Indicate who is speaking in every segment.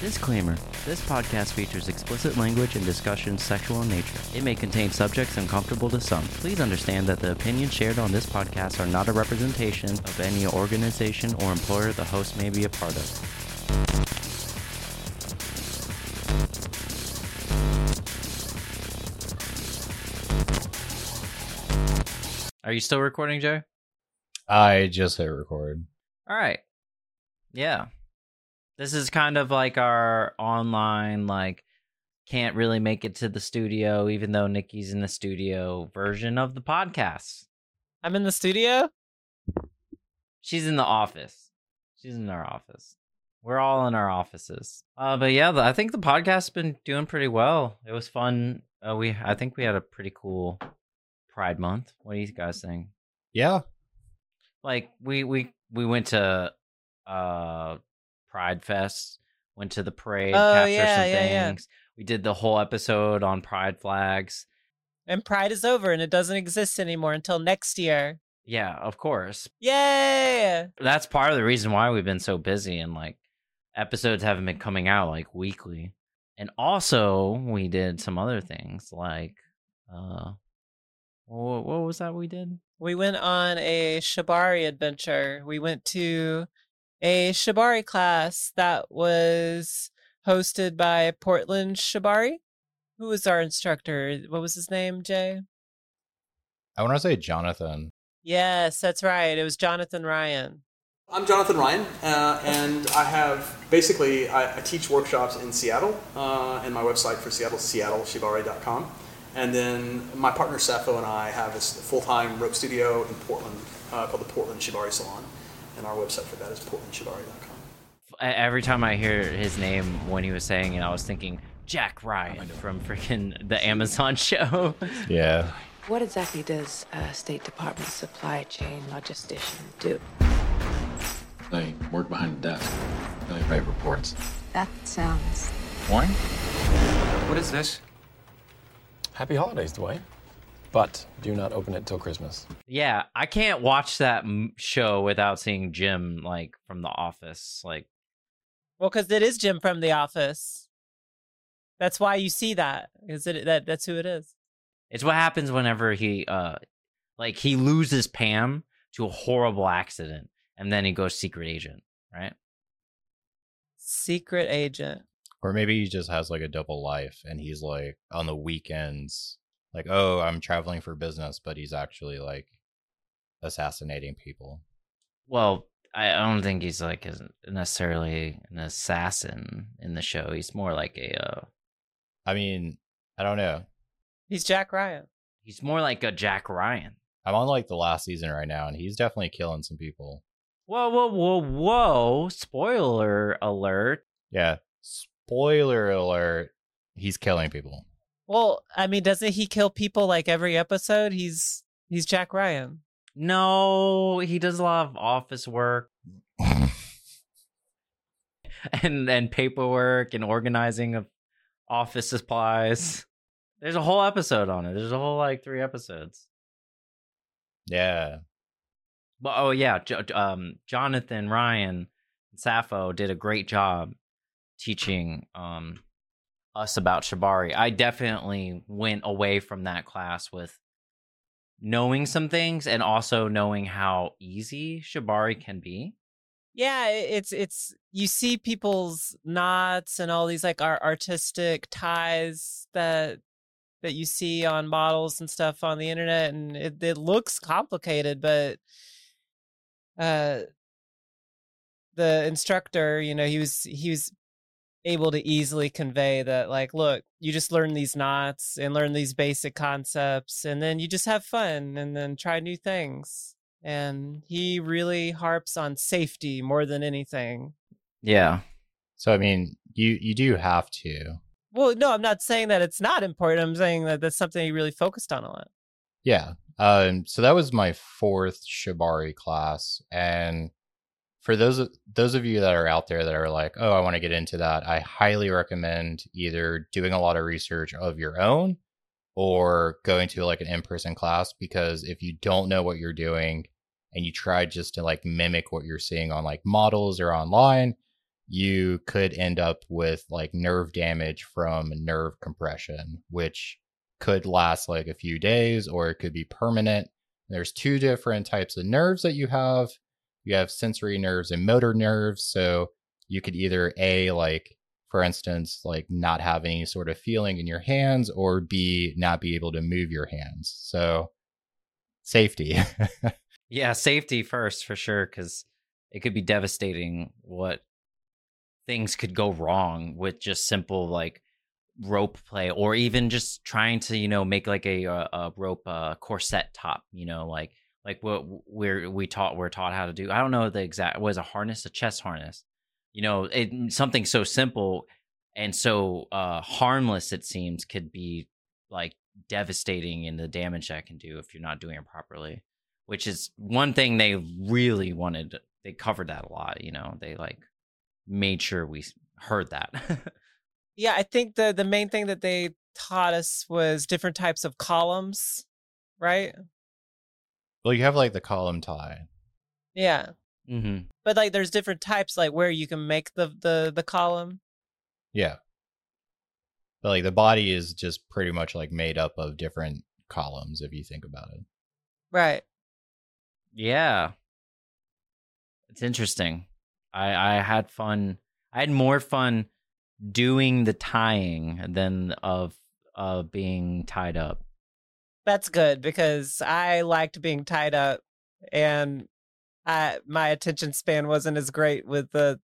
Speaker 1: Disclaimer This podcast features explicit language and discussions sexual in nature. It may contain subjects uncomfortable to some. Please understand that the opinions shared on this podcast are not a representation of any organization or employer the host may be a part of. Are you still recording, Joe?
Speaker 2: I just hit record.
Speaker 1: All right. Yeah. This is kind of like our online, like, can't really make it to the studio, even though Nikki's in the studio version of the podcast.
Speaker 3: I'm in the studio.
Speaker 1: She's in the office. She's in our office. We're all in our offices. Uh, but yeah, the- I think the podcast's been doing pretty well. It was fun. Uh, we, I think we had a pretty cool Pride Month. What do you guys think?
Speaker 2: Yeah.
Speaker 1: like we we we went to uh pride fest went to the parade
Speaker 3: Oh,
Speaker 1: capture
Speaker 3: yeah,
Speaker 1: some
Speaker 3: yeah, yeah.
Speaker 1: things we did the whole episode on pride flags
Speaker 3: And Pride is over and it doesn't exist anymore until next year.
Speaker 1: yeah of course
Speaker 3: Yay!
Speaker 1: that's part of the reason why we've been so busy and like episodes haven't been coming out like weekly and also we did some other things like uh what, what was that we did
Speaker 3: We went on a Shibari adventure. We went to a Shibari class that was hosted by Portland Shibari. Who was our instructor? What was his name, Jay?
Speaker 2: I want to say Jonathan.
Speaker 3: Yes, that's right. It was Jonathan Ryan.
Speaker 4: I'm Jonathan Ryan, uh, and I have basically I, I teach workshops in Seattle, uh, and my website for Seattle is seattleshibari.com. And then my partner Sappho and I have a s- full-time rope studio in Portland uh, called the Portland Shibari Salon, and our website for that is portlandshibari.com.
Speaker 1: Every time I hear his name when he was saying it, I was thinking Jack Ryan from freaking the Amazon show.
Speaker 2: Yeah.
Speaker 5: What exactly does a State Department supply chain logistician do?
Speaker 6: They work behind the desk. They write reports.
Speaker 7: That sounds.
Speaker 6: Wine?
Speaker 8: What is this?
Speaker 9: Happy holidays, Dwayne. But do not open it till Christmas.
Speaker 1: yeah, I can't watch that m- show without seeing Jim like from The Office. Like,
Speaker 3: Well, because it is Jim from The Office. That's why you see that. Is it that? That's who it is.
Speaker 1: it's what happens whenever he uh, like he loses Pam to a horrible accident, and then he goes secret agent, right?
Speaker 3: Secret agent.
Speaker 2: Or maybe he just has like a double life and he's like on the weekends, like, oh, I'm traveling for business, but he's actually like assassinating people.
Speaker 1: Well, I I don't think he's like necessarily an assassin in the show. He's more like a uh,
Speaker 2: I mean, I don't know.
Speaker 3: He's Jack Ryan.
Speaker 1: he's more like a Jack Ryan.
Speaker 2: I'm on like the last season right now and he's definitely killing some people.
Speaker 1: Whoa, whoa, whoa, whoa! Spoiler alert!
Speaker 2: Yeah. Spoiler alert. He's killing people.
Speaker 3: Well, I mean, doesn't he kill people like every episode? He's he's Jack Ryan.
Speaker 1: No, he does a lot of office work and and paperwork and organizing of office supplies. There's a whole episode on it. There's a whole like three episodes.
Speaker 2: yeah.
Speaker 1: But oh yeah, jo- um, Jonathan Ryan and Sappho did a great job teaching um us about Shibari. I definitely went away from that class with knowing some things and also knowing how easy Shibari can be.
Speaker 3: Yeah, it's it's you see people's knots and all these like art artistic ties that that you see on models and stuff on the internet, and it, it looks complicated, but uh, the instructor, you know, he was he was able to easily convey that like look you just learn these knots and learn these basic concepts and then you just have fun and then try new things and he really harps on safety more than anything
Speaker 1: Yeah.
Speaker 2: So I mean, you you do have to.
Speaker 3: well no i'm not saying that it's not important i'm saying that that's something he really focused on a lot
Speaker 2: Yeah. Um, so that was my fourth Shibari class, and for those those of you that are out there that are like, oh, I want to get into that, I highly recommend either doing a lot of research of your own or going to like an in person class because if you don't know what you're doing and you try just to like mimic what you're seeing on like models or online, you could end up with like nerve damage from nerve compression, which could last like a few days or it could be permanent. There's two different types of nerves that you have. You have sensory nerves and motor nerves. So you could either A, like, for instance, like not have any sort of feeling in your hands, or B, not be able to move your hands. So safety.
Speaker 1: Yeah, safety first for sure, because it could be devastating what things could go wrong with just simple like rope play or even just trying to you know make like a a, a rope uh, corset top you know like like what we're we taught we're taught how to do. I don't know the exact was a harness a chest harness? You know it something so simple and so uh harmless it seems could be like devastating in the damage that can do if you're not doing it properly which is one thing they really wanted they covered that a lot you know? They like made sure we heard that.
Speaker 3: Yeah, I think the the main thing that they taught us was different types of columns, right?
Speaker 2: Well, you have like the column tie.
Speaker 3: Yeah.
Speaker 1: mm-hmm.
Speaker 3: But like there's different types like where you can make the the the column.
Speaker 2: Yeah. But like the body is just pretty much like made up of different columns if you think about it.
Speaker 3: Right.
Speaker 1: Yeah. It's interesting. I I had fun. I had more fun doing the tying than of uh being tied up.
Speaker 3: That's good because I liked being tied up and I my attention span wasn't as great with the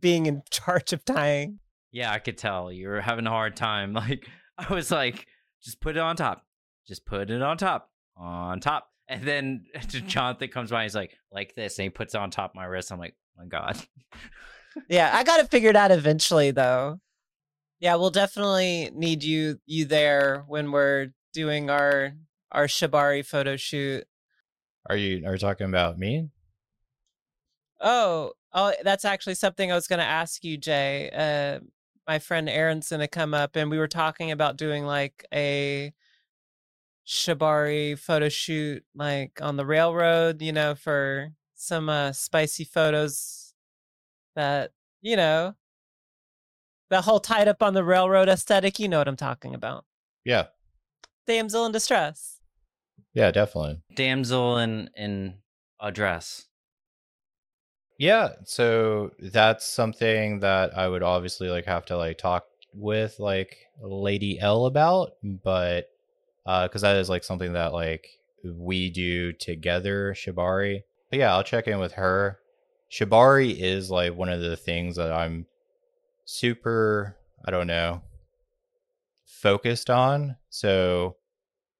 Speaker 3: being in charge of tying.
Speaker 1: Yeah, I could tell you were having a hard time. Like I was like, just put it on top. Just put it on top. On top. And then Jonathan comes by, he's like, like this, and he puts it on top of my wrist. I'm like, oh my God.
Speaker 3: Yeah, I got it figured out eventually though. Yeah, we'll definitely need you you there when we're doing our our Shibari photo shoot.
Speaker 2: Are you are you talking about me?
Speaker 3: Oh, oh, that's actually something I was going to ask you, Jay. Uh, my friend Aaron's going to come up, and we were talking about doing like a Shibari photo shoot, like on the railroad, you know, for some uh, spicy photos that, you know, the whole tied up on the railroad aesthetic. You know what I'm talking about.
Speaker 2: Yeah.
Speaker 3: Damsel in distress.
Speaker 2: Yeah, definitely.
Speaker 1: Damsel in in a dress.
Speaker 2: Yeah, so that's something that I would obviously like have to like talk with like Lady L about, but uh cuz that is like something that like we do together, Shibari. But yeah, I'll check in with her. Shibari is like one of the things that I'm super, I don't know, focused on. So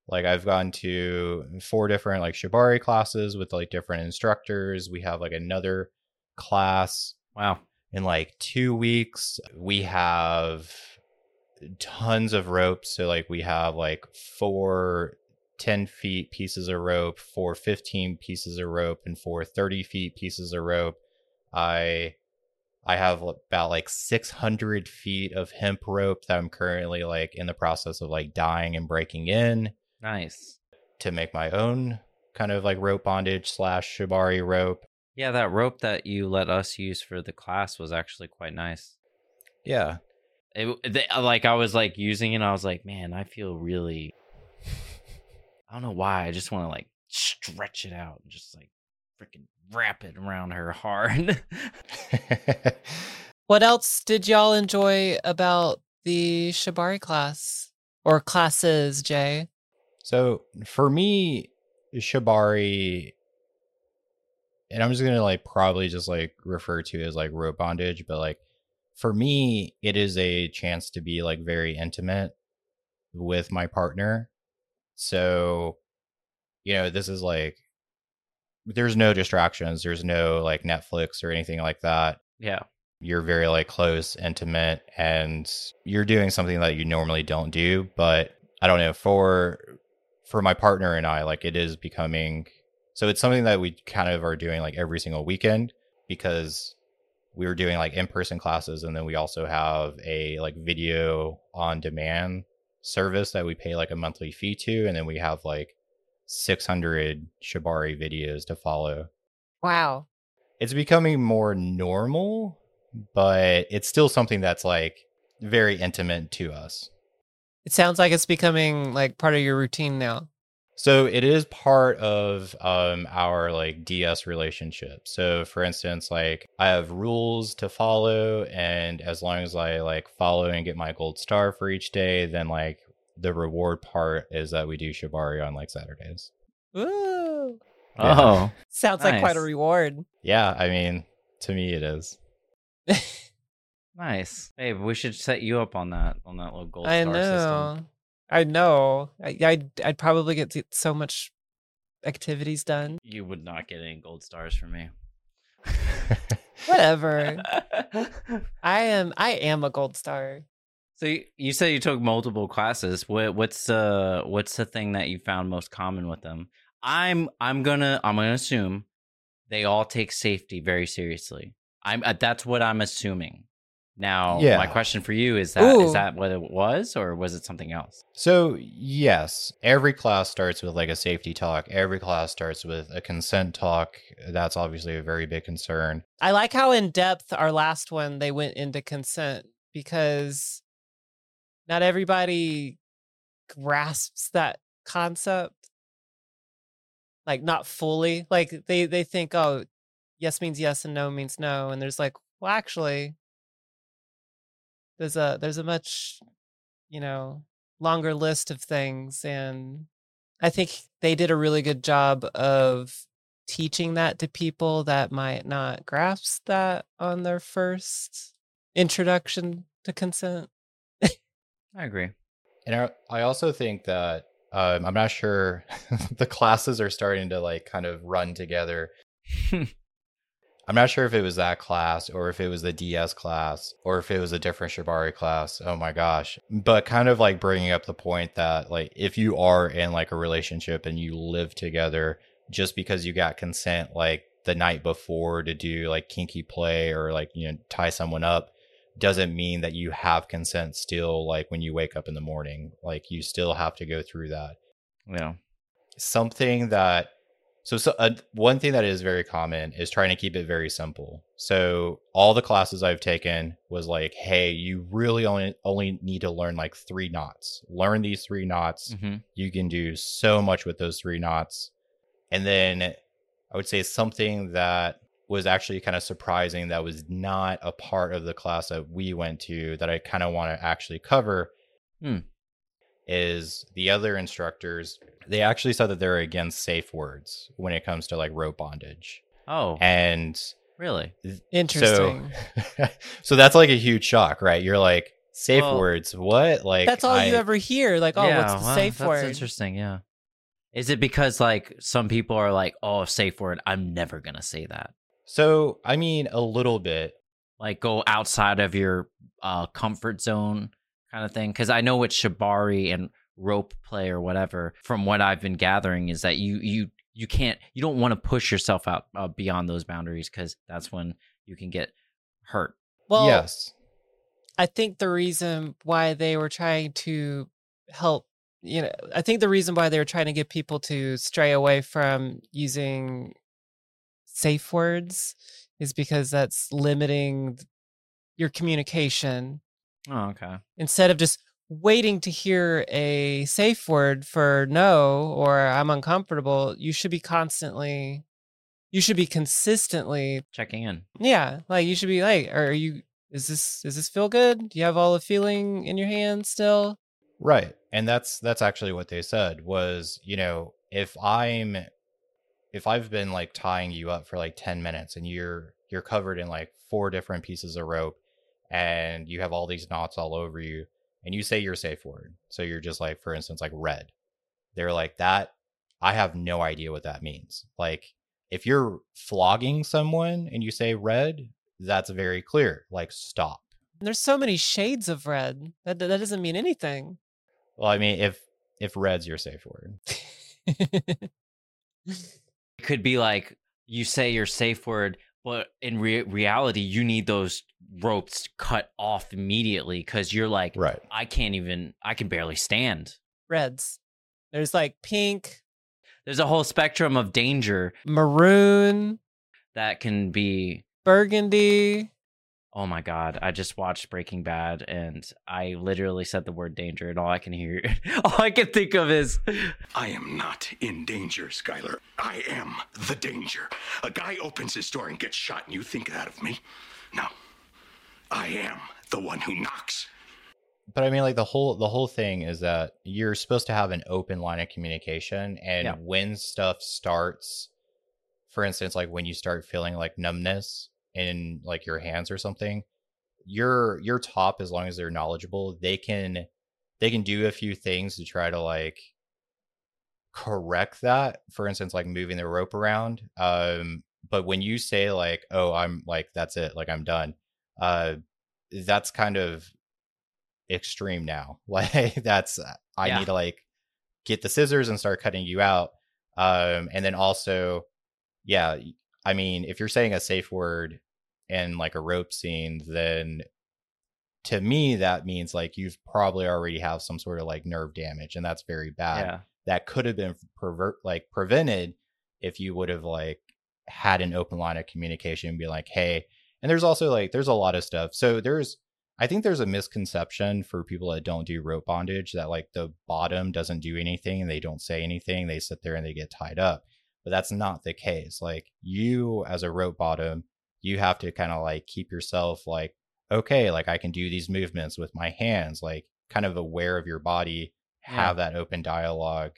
Speaker 2: like I've gone to four different like Shibari classes with like different instructors. We have like another class
Speaker 1: Wow.
Speaker 2: in like two weeks. We have tons of ropes. So like we have like four 10 feet pieces of rope, four 15 pieces of rope, and four 30 feet pieces of rope. I I have about like 600 feet of hemp rope that I'm currently like in the process of like dyeing and breaking in
Speaker 1: Nice.
Speaker 2: to make my own kind of like rope bondage slash shibari rope.
Speaker 1: Yeah, that rope that you let us use for the class was actually quite nice.
Speaker 2: Yeah.
Speaker 1: It, they, uh, like I was like using it, and I was like, man, I feel really. I don't know why. I just want to like stretch it out and just like freaking wrap it around her hard.
Speaker 3: What else did y'all enjoy about the Shibari class or classes, Jay?
Speaker 2: So for me, Shibari, and I'm just gonna like probably just like refer to it as like rope bondage, but like for me, it is a chance to be like very intimate with my partner. So, you know, this is like there's no distractions, there's no like Netflix or anything like that.
Speaker 1: yeah.
Speaker 2: You're very like close, intimate, and you're doing something that you normally don't do. But I don't know for for my partner and I, like it is becoming so it's something that we kind of are doing like every single weekend because we were doing like in-person classes and then we also have a like video on demand service that we pay like a monthly fee to and then we have like 600 shibari videos to follow
Speaker 3: Wow.
Speaker 2: it's becoming more normal but it's still something that's like very intimate to us.
Speaker 3: It sounds like it's becoming like part of your routine now.
Speaker 2: So it is part of um, our like DS relationship. So for instance, like I have rules to follow, and as long as I like follow and get my gold star for each day, then like the reward part is that we do Shibari on like Saturdays.
Speaker 3: Ooh.
Speaker 2: Yeah.
Speaker 1: Oh,
Speaker 3: Sounds like quite a reward.
Speaker 2: Yeah, I mean, to me it is.
Speaker 1: nice. Babe, we should set you up on that on that little gold
Speaker 3: I
Speaker 1: star
Speaker 3: know.
Speaker 1: system.
Speaker 3: I know. I, I'd, I'd probably get so much activities done.
Speaker 1: You would not get any gold stars from me.
Speaker 3: Whatever. I am. I am a gold star.
Speaker 1: So you, you said you took multiple classes. What what's the what's the thing that you found most common with them? I'm I'm gonna I'm gonna assume they all take safety very seriously. I'm uh, that's what I'm assuming. Now,
Speaker 2: Yeah.
Speaker 1: my question for you is that is
Speaker 3: Ooh.
Speaker 1: that what it was, or was it something else?
Speaker 2: So, yes, every class starts with like a safety talk. Every class starts with a consent talk. That's obviously a very big concern.
Speaker 3: I like how in depth our last one they went into consent because not everybody grasps that concept. Like not fully. Like they they think, oh, yes means yes and no means no, and there's like, well, actually, there's a there's a much, you know, longer list of things, and I think they did a really good job of teaching that to people that might not grasp that on their first introduction to consent.
Speaker 1: I agree.
Speaker 2: And I, I also think that um, I'm not sure the classes are starting to like kind of run together. I'm not sure if it was that class or if it was the DS class or if it was a different Shibari class. Oh my gosh. But kind of like bringing up the point that like if you are in like a relationship and you live together just because you got consent like the night before to do like kinky play or like you know tie someone up doesn't mean that you have consent still like when you wake up in the morning. Like you still have to go through that
Speaker 1: yeah.
Speaker 2: something that so, so uh, one thing that is very common is trying to keep it very simple. So all the classes I've taken was like, hey, you really only only need to learn like three knots. Learn these three knots.
Speaker 1: hmm
Speaker 2: You can do so much with those three knots. And then I would say something that was actually kind of surprising that was not a part of the class that we went to that I kind of want to actually cover
Speaker 1: Hmm.
Speaker 2: is the other instructors they actually said that they're against safe words when it comes to like rope bondage.
Speaker 1: Oh,
Speaker 2: And
Speaker 1: really?
Speaker 3: Interesting.
Speaker 2: so so that's like a huge shock, right? You're like safe
Speaker 1: Well,
Speaker 2: words. What? Like
Speaker 3: That's all
Speaker 2: I-
Speaker 3: you ever hear. Like, oh, what's the
Speaker 1: well,
Speaker 3: safe
Speaker 1: that's
Speaker 3: word?
Speaker 1: interesting. Yeah. Is it because like some people are like, oh, safe word? I'm never gonna say that.
Speaker 2: So I mean a little bit.
Speaker 1: like go outside of your uh comfort zone kind of thing because i know with shibari and rope play or whatever from what i've been gathering is that you you you can't you don't want to push yourself out uh, beyond those boundaries because that's when you can get hurt
Speaker 3: well,
Speaker 2: yes.
Speaker 3: I think the reason why they were trying to help, you know, I think the reason why they were trying to get people to stray away from using safe words is because that's limiting your communication.
Speaker 1: oh okay
Speaker 3: Instead of just waiting to hear a safe word for no or I'm uncomfortable, you should be constantly, you should be consistently
Speaker 1: checking in
Speaker 3: yeah, like you should be like, are you? Is this does this feel good? Do you have all the feeling in your hand still?
Speaker 2: Right. And that's that's actually what they said was, you know, if I'm if I've been like tying you up for like 10 minutes and you're you're covered in like four different pieces of rope and you have all these knots all over you and you say your safe word. So you're just like for instance like red. They're like that I have no idea what that means. Like if you're flogging someone and you say red, that's very clear. Like stop.
Speaker 3: There's so many shades of red that that doesn't mean anything.
Speaker 2: Well, I mean if if red's your safe word.
Speaker 1: it could be like you say your safe word but in re- reality you need those ropes cut off immediately because you're like
Speaker 2: Right.
Speaker 1: i can't even i can barely stand
Speaker 3: Reds. There's like pink,
Speaker 1: there's a whole spectrum of danger
Speaker 3: maroon,
Speaker 1: that can be
Speaker 3: burgundy.
Speaker 1: Oh my god! I just watched Breaking Bad, and I literally said the word danger, and all I can hear, all I can think of is,
Speaker 7: I am not in danger, Skyler. I am the danger. A guy opens his door and gets shot, and you think that of me? No. I am the one who knocks.
Speaker 2: But I mean, like the whole the whole thing is that you're supposed to have an open line of communication, and
Speaker 1: Yeah.
Speaker 2: when stuff starts, for instance, like when you start feeling like numbness in like your hands or something, your your top, as long as they're knowledgeable, they can they can do a few things to try to like correct that. For instance, like moving the rope around. Um, but when you say like, "Oh, I'm like that's it, like I'm done," uh, that's kind of extreme now. Like that's I
Speaker 1: Yeah.
Speaker 2: need to like get the scissors and start cutting you out. Um, and then also, yeah, I mean, if you're saying a safe word in like a rope scene, then to me that means like you've probably already have some sort of like nerve damage, and that's very bad.
Speaker 1: yeah,
Speaker 2: That could have been prevert like prevented if you would have like had an open line of communication and be like, hey, and there's also like there's a lot of stuff. So there's I think there's a misconception for people that don't do rope bondage that like the bottom doesn't do anything and they don't say anything. They sit there and they get tied up. But that's not the case. Like you as a rope bottom, you have to kind of like keep yourself like, okay, like I can do these movements with my hands, like kind of aware of your body, have that open dialogue.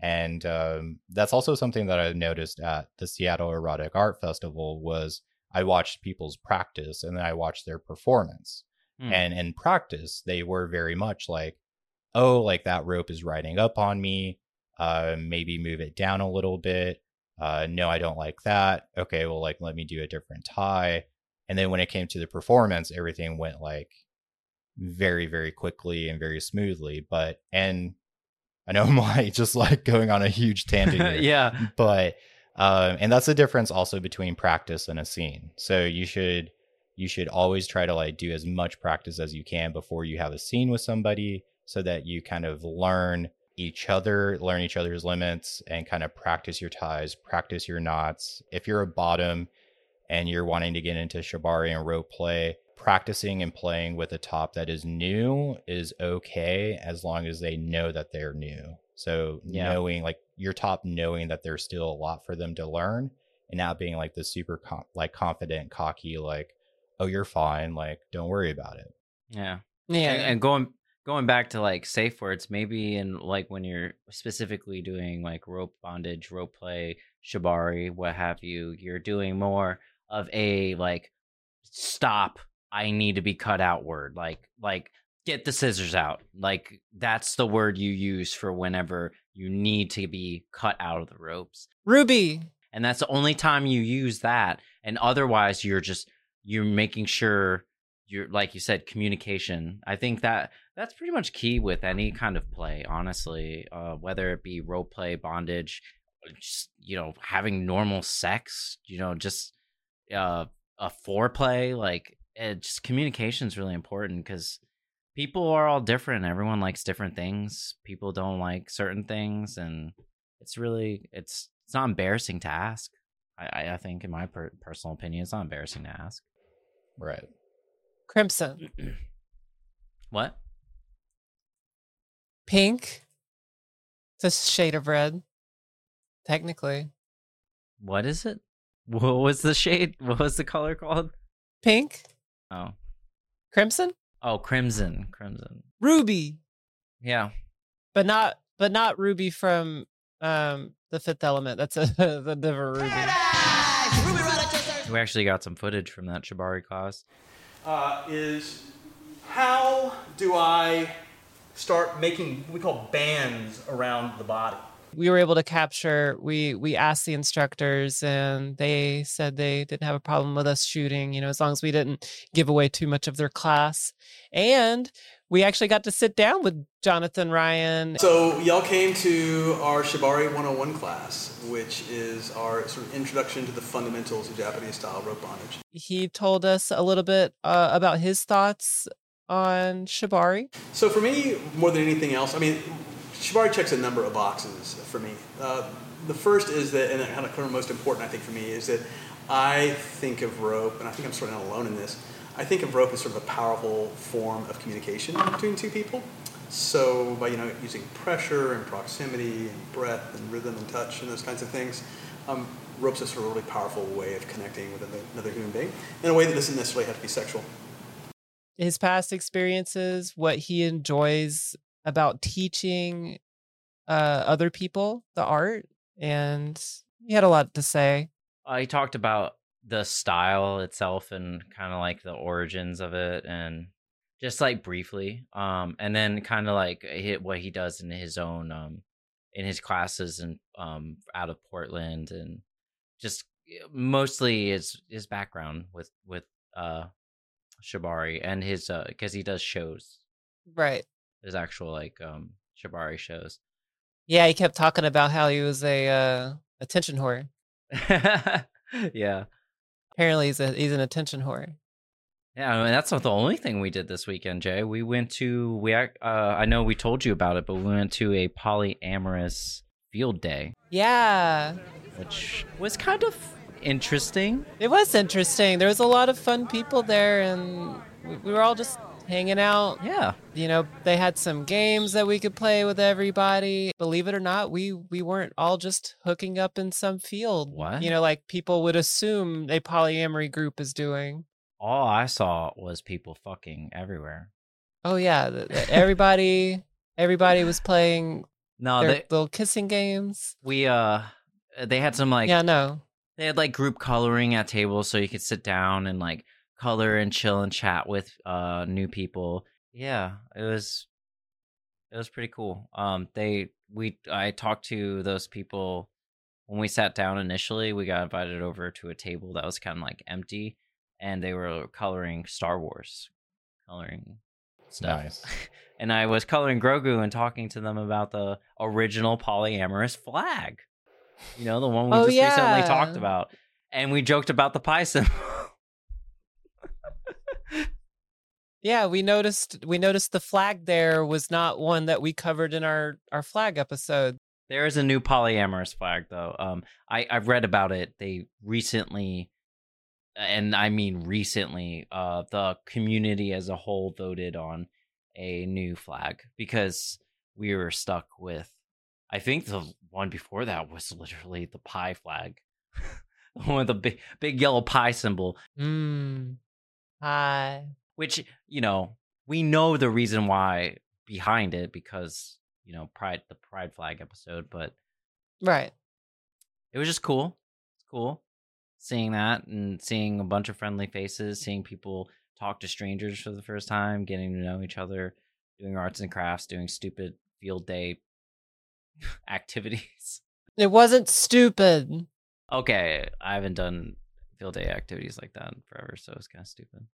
Speaker 2: And um, that's also something that I noticed at the Seattle Erotic Art Festival was I watched people's practice and then I watched their performance.
Speaker 1: Hmm.
Speaker 2: And in practice, they were very much like, oh, like that rope is riding up on me. Uh, maybe move it down a little bit. Uh, no, I don't like that. Okay, well, like let me do a different tie. And then when it came to the performance, everything went like very, very quickly and very smoothly. But and I know I'm like just like going on a huge tangent here
Speaker 1: yeah,
Speaker 2: but um and that's the difference also between practice and a scene so you should you should always try to like do as much practice as you can before you have a scene with somebody so that you kind of learn each other learn each other's limits and kind of practice your ties practice your knots if you're a bottom and you're wanting to get into shibari and rope play practicing and playing with a top that is new is okay as long as they know that they're new so
Speaker 1: Yeah.
Speaker 2: knowing like your top knowing that there's still a lot for them to learn and not being like the super com- like confident cocky like oh you're fine like don't worry about it
Speaker 1: yeah.
Speaker 3: Yeah.
Speaker 1: and, and going going back to like safe words maybe in like when you're specifically doing like rope bondage rope play shibari what have you you're doing more of a like stop i need to be cut out word like like get the scissors out like that's the word you use for whenever you need to be cut out of the ropes
Speaker 3: Ruby.
Speaker 1: and that's the only time you use that and otherwise you're just you're making sure you're like you said communication i think that that's pretty much key with any kind of play honestly uh whether it be role play bondage just you know having normal sex you know just uh a foreplay like it just communication is really important because people are all different everyone likes different things people don't like certain things and it's really it's it's not embarrassing to ask. I i, I think in my per- personal opinion it's not embarrassing to ask.
Speaker 2: Right.
Speaker 3: Crimson.
Speaker 1: what
Speaker 3: Pink. It's a shade of red. Technically.
Speaker 1: what is it what was the shade what was the color called
Speaker 3: Pink.
Speaker 1: oh
Speaker 3: Crimson.
Speaker 1: oh crimson crimson
Speaker 3: Ruby.
Speaker 1: yeah
Speaker 3: But not but not Ruby from um the fifth element. That's a the different Ruby.
Speaker 1: we actually got some footage from that shibari class
Speaker 4: uh, is how do I start making what we call bands around the body?
Speaker 3: we were able to capture we we asked the instructors and they said they didn't have a problem with us shooting you know as long as we didn't give away too much of their class and we actually got to sit down with jonathan ryan
Speaker 4: So y'all came to our Shibari 101 class, which is our sort of introduction to the fundamentals of Japanese style rope bondage.
Speaker 3: he told us a little bit uh, about his thoughts on shibari
Speaker 4: So for me, more than anything else, I mean, Shibari checks a number of boxes for me. Uh, the first is that, and kind of, most important, I think, for me, is that I think of rope, and I think I'm sort of not alone in this. I think of rope as sort of a powerful form of communication between two people. So by you know using pressure and proximity and breath and rhythm and touch and those kinds of things, um, rope's a sort of a really powerful way of connecting with another human being in a way that doesn't necessarily have to be sexual.
Speaker 3: His past experiences, what he enjoys about teaching uh, other people the art, and he had a lot to say.
Speaker 1: Uh, he talked about the style itself and kind of like the origins of it and just like briefly um and then kind of like hit what he does in his own um in his classes and um out of Portland and just mostly his his background with with uh Shibari and his uh because he does shows.
Speaker 3: Right.
Speaker 1: His actual like um Shibari shows.
Speaker 3: Yeah he kept talking about how he was a uh attention whore.
Speaker 1: Yeah.
Speaker 3: Apparently he's a he's an attention whore.
Speaker 1: Yeah, I mean, that's not the only thing we did this weekend, Jay. We went to we uh, I know we told you about it, but we went to a polyamorous field day.
Speaker 3: Yeah,
Speaker 1: which was kind of interesting.
Speaker 3: It was interesting. There was a lot of fun people there, and we were all just hanging out.
Speaker 1: Yeah.
Speaker 3: You know, they had some games that we could play with everybody. Believe it or not, we we weren't all just hooking up in some field.
Speaker 1: What?
Speaker 3: You know, like people would assume a polyamory group is doing
Speaker 1: all I saw was people fucking everywhere.
Speaker 3: Oh yeah, everybody everybody was playing
Speaker 1: no
Speaker 3: their
Speaker 1: they,
Speaker 3: little kissing games.
Speaker 1: We uh they had some like
Speaker 3: Yeah, no.
Speaker 1: They had like group coloring at tables so you could sit down and like color and chill and chat with uh new people. Yeah, it was it was pretty cool. Um they we I talked to those people when we sat down initially, we got invited over to a table that was kind of like empty and they were coloring Star Wars, coloring stuff.
Speaker 2: Nice.
Speaker 1: and I was coloring Grogu and talking to them about the original polyamorous flag. You know, the one we
Speaker 3: oh,
Speaker 1: just
Speaker 3: yeah.
Speaker 1: recently talked about. And we joked about the pie symbol.
Speaker 3: yeah, we noticed we noticed the flag there was not one that we covered in our our flag episode.
Speaker 1: There is a new polyamorous flag though. Um I I've read about it. They recently and I mean recently, uh, the community as a whole voted on a new flag because we were stuck with. I think the one before that was literally the pie flag, with the big big yellow pie symbol.
Speaker 3: Mm. Pie.
Speaker 1: Which you know we know the reason why behind it because you know pride the pride flag episode, but
Speaker 3: right.
Speaker 1: It was just cool. It's cool seeing that and seeing a bunch of friendly faces, seeing people talk to strangers for the first time, getting to know each other, doing arts and crafts, doing stupid field day activities.
Speaker 3: It wasn't stupid.
Speaker 1: Okay, I haven't done field day activities like that in forever, so it's kind of stupid.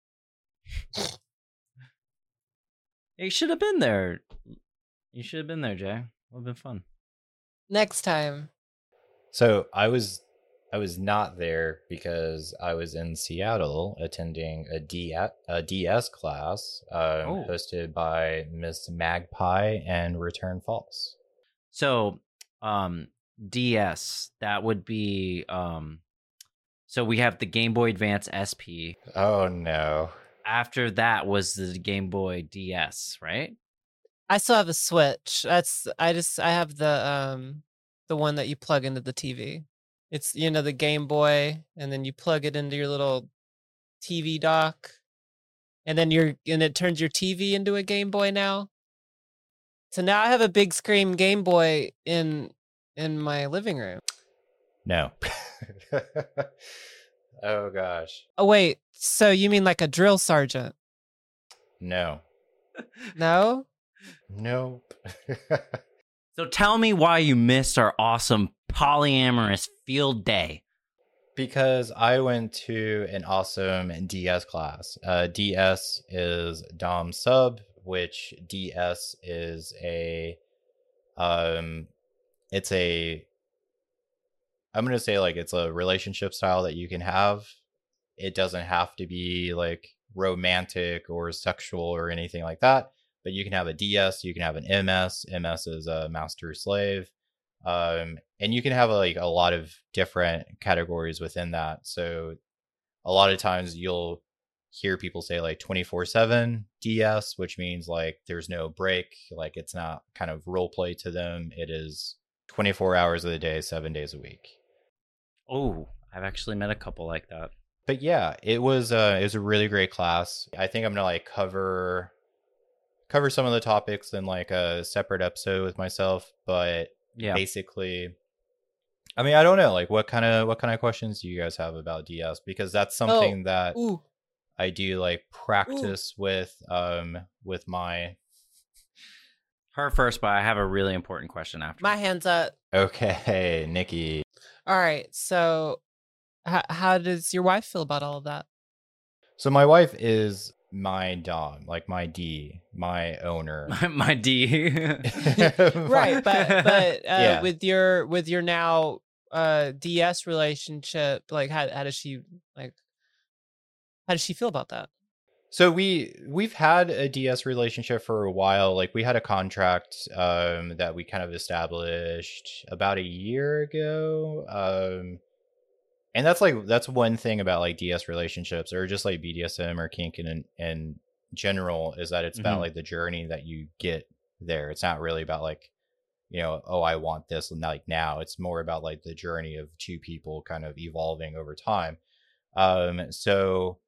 Speaker 1: you should have been there. You should have been there, Jay. It would have been fun.
Speaker 3: Next time.
Speaker 2: So I was I was not there because I was in Seattle attending a, D- a DS class um, oh. hosted by Miss Magpie and Return False.
Speaker 1: So, um, DS that would be um, so we have the Game Boy Advance SP.
Speaker 2: Oh no!
Speaker 1: After that was the Game Boy DS, right?
Speaker 3: I still have a Switch. That's I just I have the um the one that you plug into the TV. It's you know the Game Boy, and then you plug it into your little TV dock, and then you're and it turns your TV into a Game Boy now. So now I have a big screen Game Boy in in my living room.
Speaker 2: No. oh gosh.
Speaker 3: Oh wait, so you mean like a drill sergeant?
Speaker 2: No.
Speaker 3: No?
Speaker 2: Nope.
Speaker 1: so tell me why you missed our awesome polyamorous field day?
Speaker 2: Because I went to an awesome DS class. Uh, DS is Dom Sub, which DS is a, um, it's a, I'm gonna say like it's a relationship style that you can have. It doesn't have to be like romantic or sexual or anything like that. But you can have a DS, you can have an MS. MS is a master slave um, and you can have like a lot of different categories within that so a lot of times you'll hear people say like 24 7 DS, which means like there's no break. Like it's not kind of role play to them. It is 24 hours of the day, seven days a week.
Speaker 1: Oh, I've actually met a couple like that.
Speaker 2: But yeah, it was uh it was a really great class. I think I'm gonna like cover cover some of the topics in like a separate episode with myself, but
Speaker 1: Yeah.
Speaker 2: basically I mean, I don't know, like what kind of what kind of questions do you guys have about DS because that's something that
Speaker 3: Ooh,
Speaker 2: I do like practice with um with my
Speaker 1: Her first, but I have a really important question after.
Speaker 3: my hands up.
Speaker 2: Okay, Nikki.
Speaker 3: All right. So, how, how does your wife feel about all of that?
Speaker 2: So my wife is my dom, like my D, my owner.
Speaker 1: my, my D.
Speaker 3: Right, but but uh,
Speaker 2: Yeah.
Speaker 3: with your with your now uh DS relationship, like how how does she like how does she feel about that?
Speaker 2: So we we've had a DS relationship for a while. Like we had a contract um that we kind of established about a year ago. Um and that's like that's one thing about like DS relationships or just like BDSM or kink and and general is that it's about
Speaker 1: Mhm.
Speaker 2: like the journey that you get there. It's not really about like you know, oh I want this like now. It's more about like the journey of two people kind of evolving over time. Um so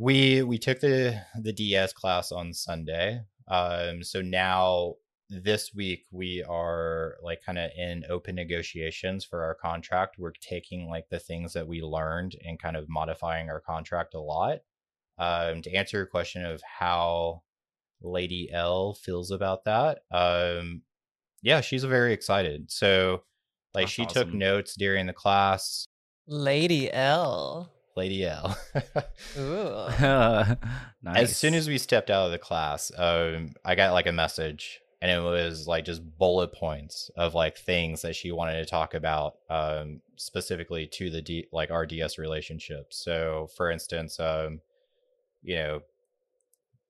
Speaker 2: we we took the the DS class on Sunday. Um so now this week we are like kind of in open negotiations for our contract. We're taking like the things that we learned and kind of modifying our contract a lot. Um to answer your question of how Lady L feels about that. Um yeah, she's very excited. So like
Speaker 1: That's
Speaker 2: she took notes during the class.
Speaker 3: Lady L.
Speaker 2: Lady L.
Speaker 3: Ooh.
Speaker 1: nice.
Speaker 2: As soon as we stepped out of the class, um, I got like a message, and it was like just bullet points of like things that she wanted to talk about, um, specifically to the D, like our DS relationship. So, for instance, um, you know,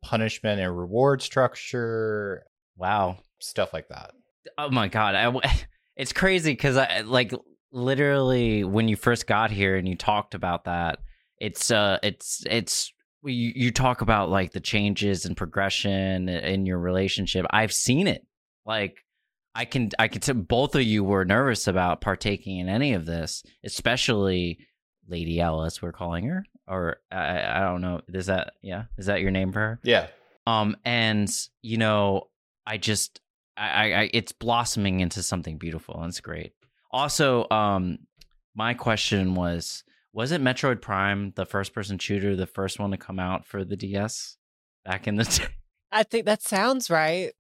Speaker 2: punishment and reward structure,
Speaker 1: wow.
Speaker 2: stuff like that.
Speaker 1: Oh my god, I w it's crazy because I like literally when you first got here and you talked about that. It's uh, it's it's you, you talk about like the changes and progression in your relationship. I've seen it. Like I can I can tell both of you were nervous about partaking in any of this, especially Lady Alice. We're calling her, or I I don't know. Is that yeah? Is that your name for her?
Speaker 2: Yeah.
Speaker 1: um and you know i just I, I I- it's blossoming into something beautiful and it's great also um my question was was it metroid prime the first person shooter the first one to come out for the ds back in the day
Speaker 3: I think that sounds right.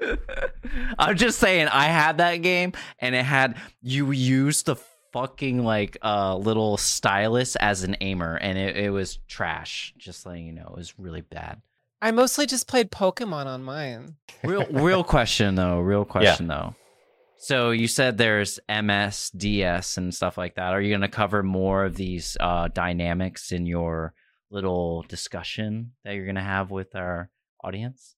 Speaker 1: i'm just saying i had that game and it had you used the fucking like uh little stylus as an aimer and it, it was trash just letting you know it was really bad
Speaker 3: I mostly just played Pokemon on mine.
Speaker 1: real real question though real question though so you said there's ms ds and stuff like that are you going to cover more of these uh dynamics in your little discussion that you're going to have with our audience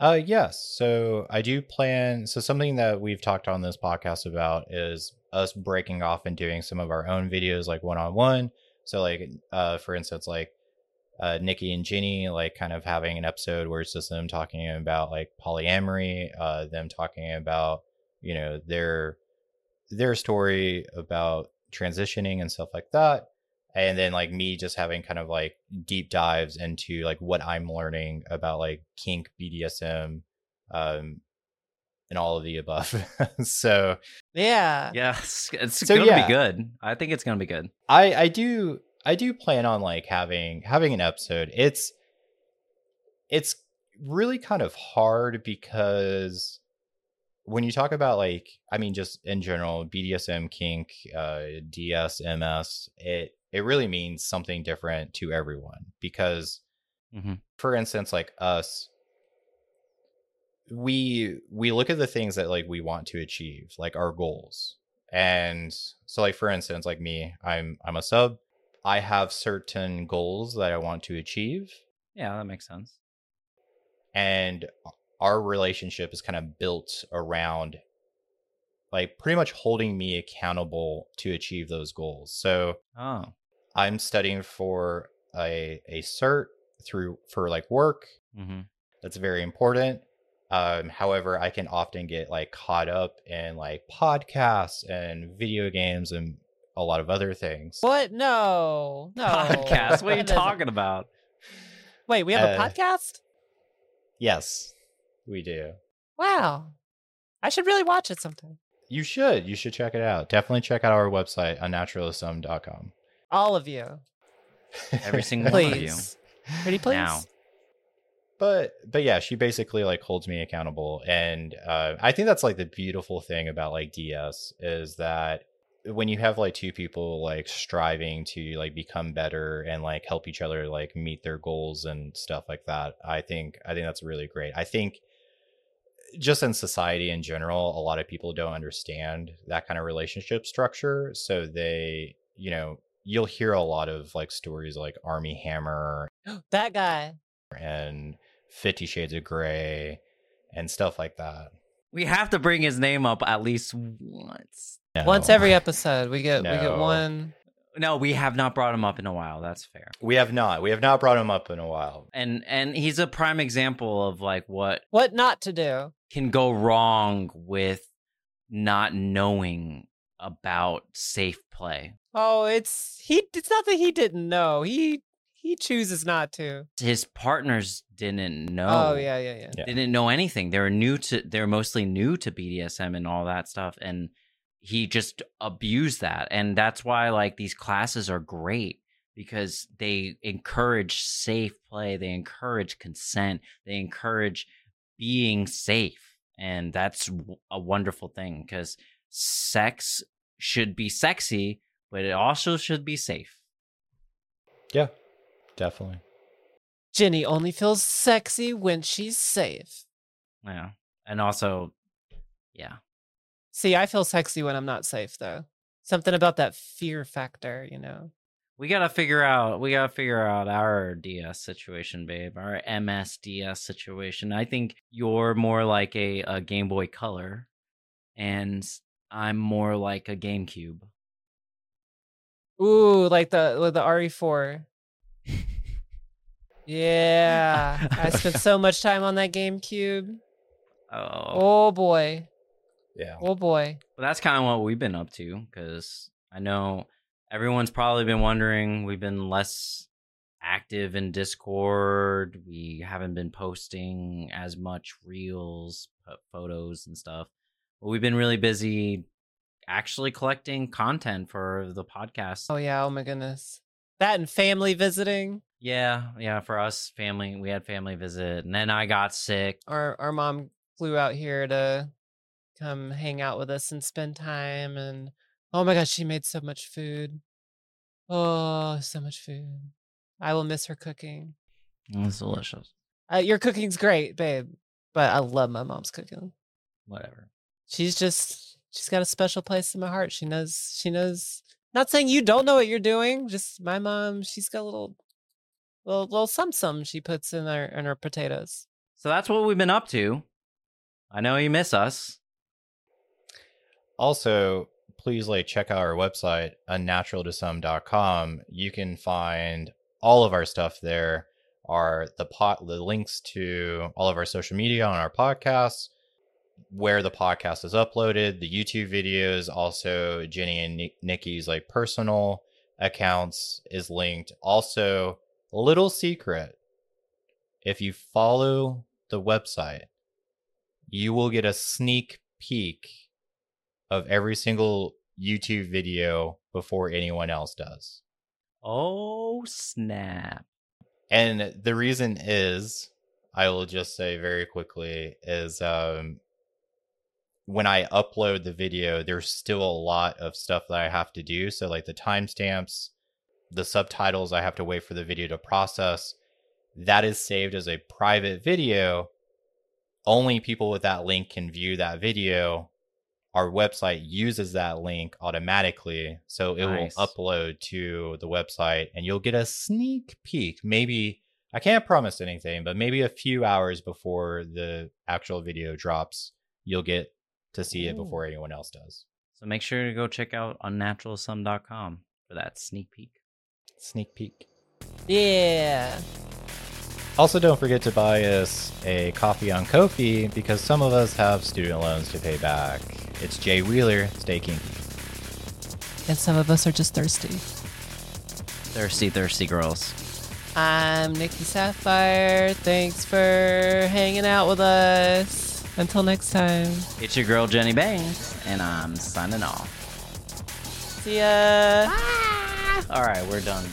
Speaker 2: Uh yes. So I do plan so something that we've talked on this podcast about is us breaking off and doing some of our own videos like one on one. So like uh for instance like uh Nikki and Jenny like kind of having an episode where it's just them talking about like polyamory, uh them talking about, you know, their their story about transitioning and stuff like that. And then like me just having kind of like deep dives into like what I'm learning about like kink, BDSM, um, and all of the above. so
Speaker 3: Yeah.
Speaker 1: yeah it's, it's
Speaker 2: So,
Speaker 1: going to
Speaker 2: yeah.
Speaker 1: be good i think it's going to be good
Speaker 2: I I do I do plan on like having having an episode. It's it's really kind of hard because when you talk about like I mean just in general BDSM kink uh DS MS it it really means something different to everyone because
Speaker 1: Mhm.
Speaker 2: for instance like us we we look at the things that like we want to achieve like our goals. And so like for instance like me i'm i'm a sub. I have certain goals that i want to achieve.
Speaker 1: Yeah that makes sense.
Speaker 2: And our relationship is kind of built around like pretty much holding me accountable to achieve those goals so
Speaker 1: oh
Speaker 2: i'm studying for a a cert through for like work.
Speaker 1: Mm-hmm.
Speaker 2: That's very important. Um, however, I can often get like caught up in like podcasts and video games and a lot of other things.
Speaker 3: What? No, no.
Speaker 1: Podcast. What are you talking about?
Speaker 3: Wait, we have a
Speaker 2: Uh,
Speaker 3: podcast?
Speaker 2: Yes, we do.
Speaker 3: Wow. I should really watch it sometime.
Speaker 2: You should. You should check it out. Definitely check out our website, unnaturalism.com.
Speaker 3: All of you,
Speaker 1: Every single one of you.
Speaker 3: please. Pretty please.
Speaker 1: Now.
Speaker 2: but but yeah she basically like holds me accountable and uh, i think that's like the beautiful thing about like ds is that when you have like two people like striving to like become better and like help each other like meet their goals and stuff like that i think i think that's really great i think just in society in general a lot of people don't understand that kind of relationship structure so they you know you'll hear a lot of like stories like Armie Hammer
Speaker 3: That guy.
Speaker 2: and Fifty Shades of Grey and stuff like that.
Speaker 1: We have to bring his name up at least once.
Speaker 3: Once every episode, we get we get one.
Speaker 1: No, we have not brought him up in a while. That's fair.
Speaker 2: we have not. We have not brought him up in a while.
Speaker 1: And and he's a prime example of like what
Speaker 3: What not to do?
Speaker 1: can go wrong with not knowing about safe play.
Speaker 3: Oh, it's he. It's not that he didn't know. He he chooses not to.
Speaker 1: His partners didn't know.
Speaker 3: Oh yeah, yeah, yeah.
Speaker 2: Yeah.
Speaker 1: didn't know anything. They were new to they're mostly new to BDSM and all that stuff and he just abused that. And that's why like these classes are great because they encourage safe play, they encourage consent, they encourage being safe. And that's a wonderful thing cuz sex should be sexy, but it also should be safe.
Speaker 2: Yeah, definitely.
Speaker 3: Jenny only feels sexy when she's safe.
Speaker 1: Yeah. And also yeah.
Speaker 3: See, I feel sexy when I'm not safe, though. Something about that fear factor, you know.
Speaker 1: We gotta figure out. We gotta figure out our DS situation, babe. Our MSDS situation. I think you're more like a, a Game Boy Color, and I'm more like a GameCube.
Speaker 3: Ooh, like the with the RE4. Yeah, I spent so much time on that GameCube.
Speaker 1: Oh,
Speaker 3: Oh boy,
Speaker 2: Yeah.
Speaker 3: oh boy.
Speaker 1: but that's kind of what we've been up to. Because I know everyone's probably been wondering. We've been less active in Discord. We haven't been posting as much reels, photos, and stuff. But we've been really busy actually collecting content for the podcast.
Speaker 3: Oh yeah, oh my goodness. That and family visiting.
Speaker 1: Yeah, yeah. For us, family, we had family visit, and then I got sick.
Speaker 3: Our our mom flew out here to come hang out with us and spend time and oh my gosh, she made so much food. Oh, so much food. I will miss her cooking.
Speaker 1: It was delicious.
Speaker 3: Uh, your cooking's great, babe, but I love my mom's cooking.
Speaker 1: Whatever.
Speaker 3: She's just she's got a special place in my heart. She knows she knows. Not saying you don't know what you're doing. Just my mom, she's got a little little little sum sum she puts in her in her potatoes.
Speaker 1: So that's what we've been up to. I know you miss us.
Speaker 2: Also, please like check out our website, unnaturaltosome.com. You can find all of our stuff there. Are the pot the links to all of our social media on our podcasts, where the podcast is uploaded, the YouTube videos, also Jenny and Nikki's like personal accounts is linked. Also, little secret. If you follow the website, you will get a sneak peek of every single YouTube video before anyone else does.
Speaker 1: Oh snap!
Speaker 2: And the reason is, I will just say very quickly, is um, when I upload the video, there's still a lot of stuff that I have to do. So, like the timestamps, the subtitles, I have to wait for the video to process. That is saved as a private video. Only people with that link can view that video. Our website uses that link automatically. So it
Speaker 1: Nice.
Speaker 2: will upload to the website and you'll get a sneak peek. Maybe, I can't promise anything, but maybe a few hours before the actual video drops, you'll get to see it before anyone else does.
Speaker 1: So make sure to go check out unnaturalsum.com for that sneak peek.
Speaker 2: Sneak peek.
Speaker 3: Yeah.
Speaker 2: Also, don't forget to buy us a coffee on Ko-fi because some of us have student loans to pay back. It's Jay Wheeler. Stay kinky.
Speaker 3: And some of us are just thirsty.
Speaker 1: Thirsty, thirsty girls.
Speaker 3: I'm Nikki Sapphire. Thanks for hanging out with us. Until next time.
Speaker 1: It's your girl Jenny Bangs, and I'm signing off.
Speaker 3: See ya.
Speaker 1: All right, we're done.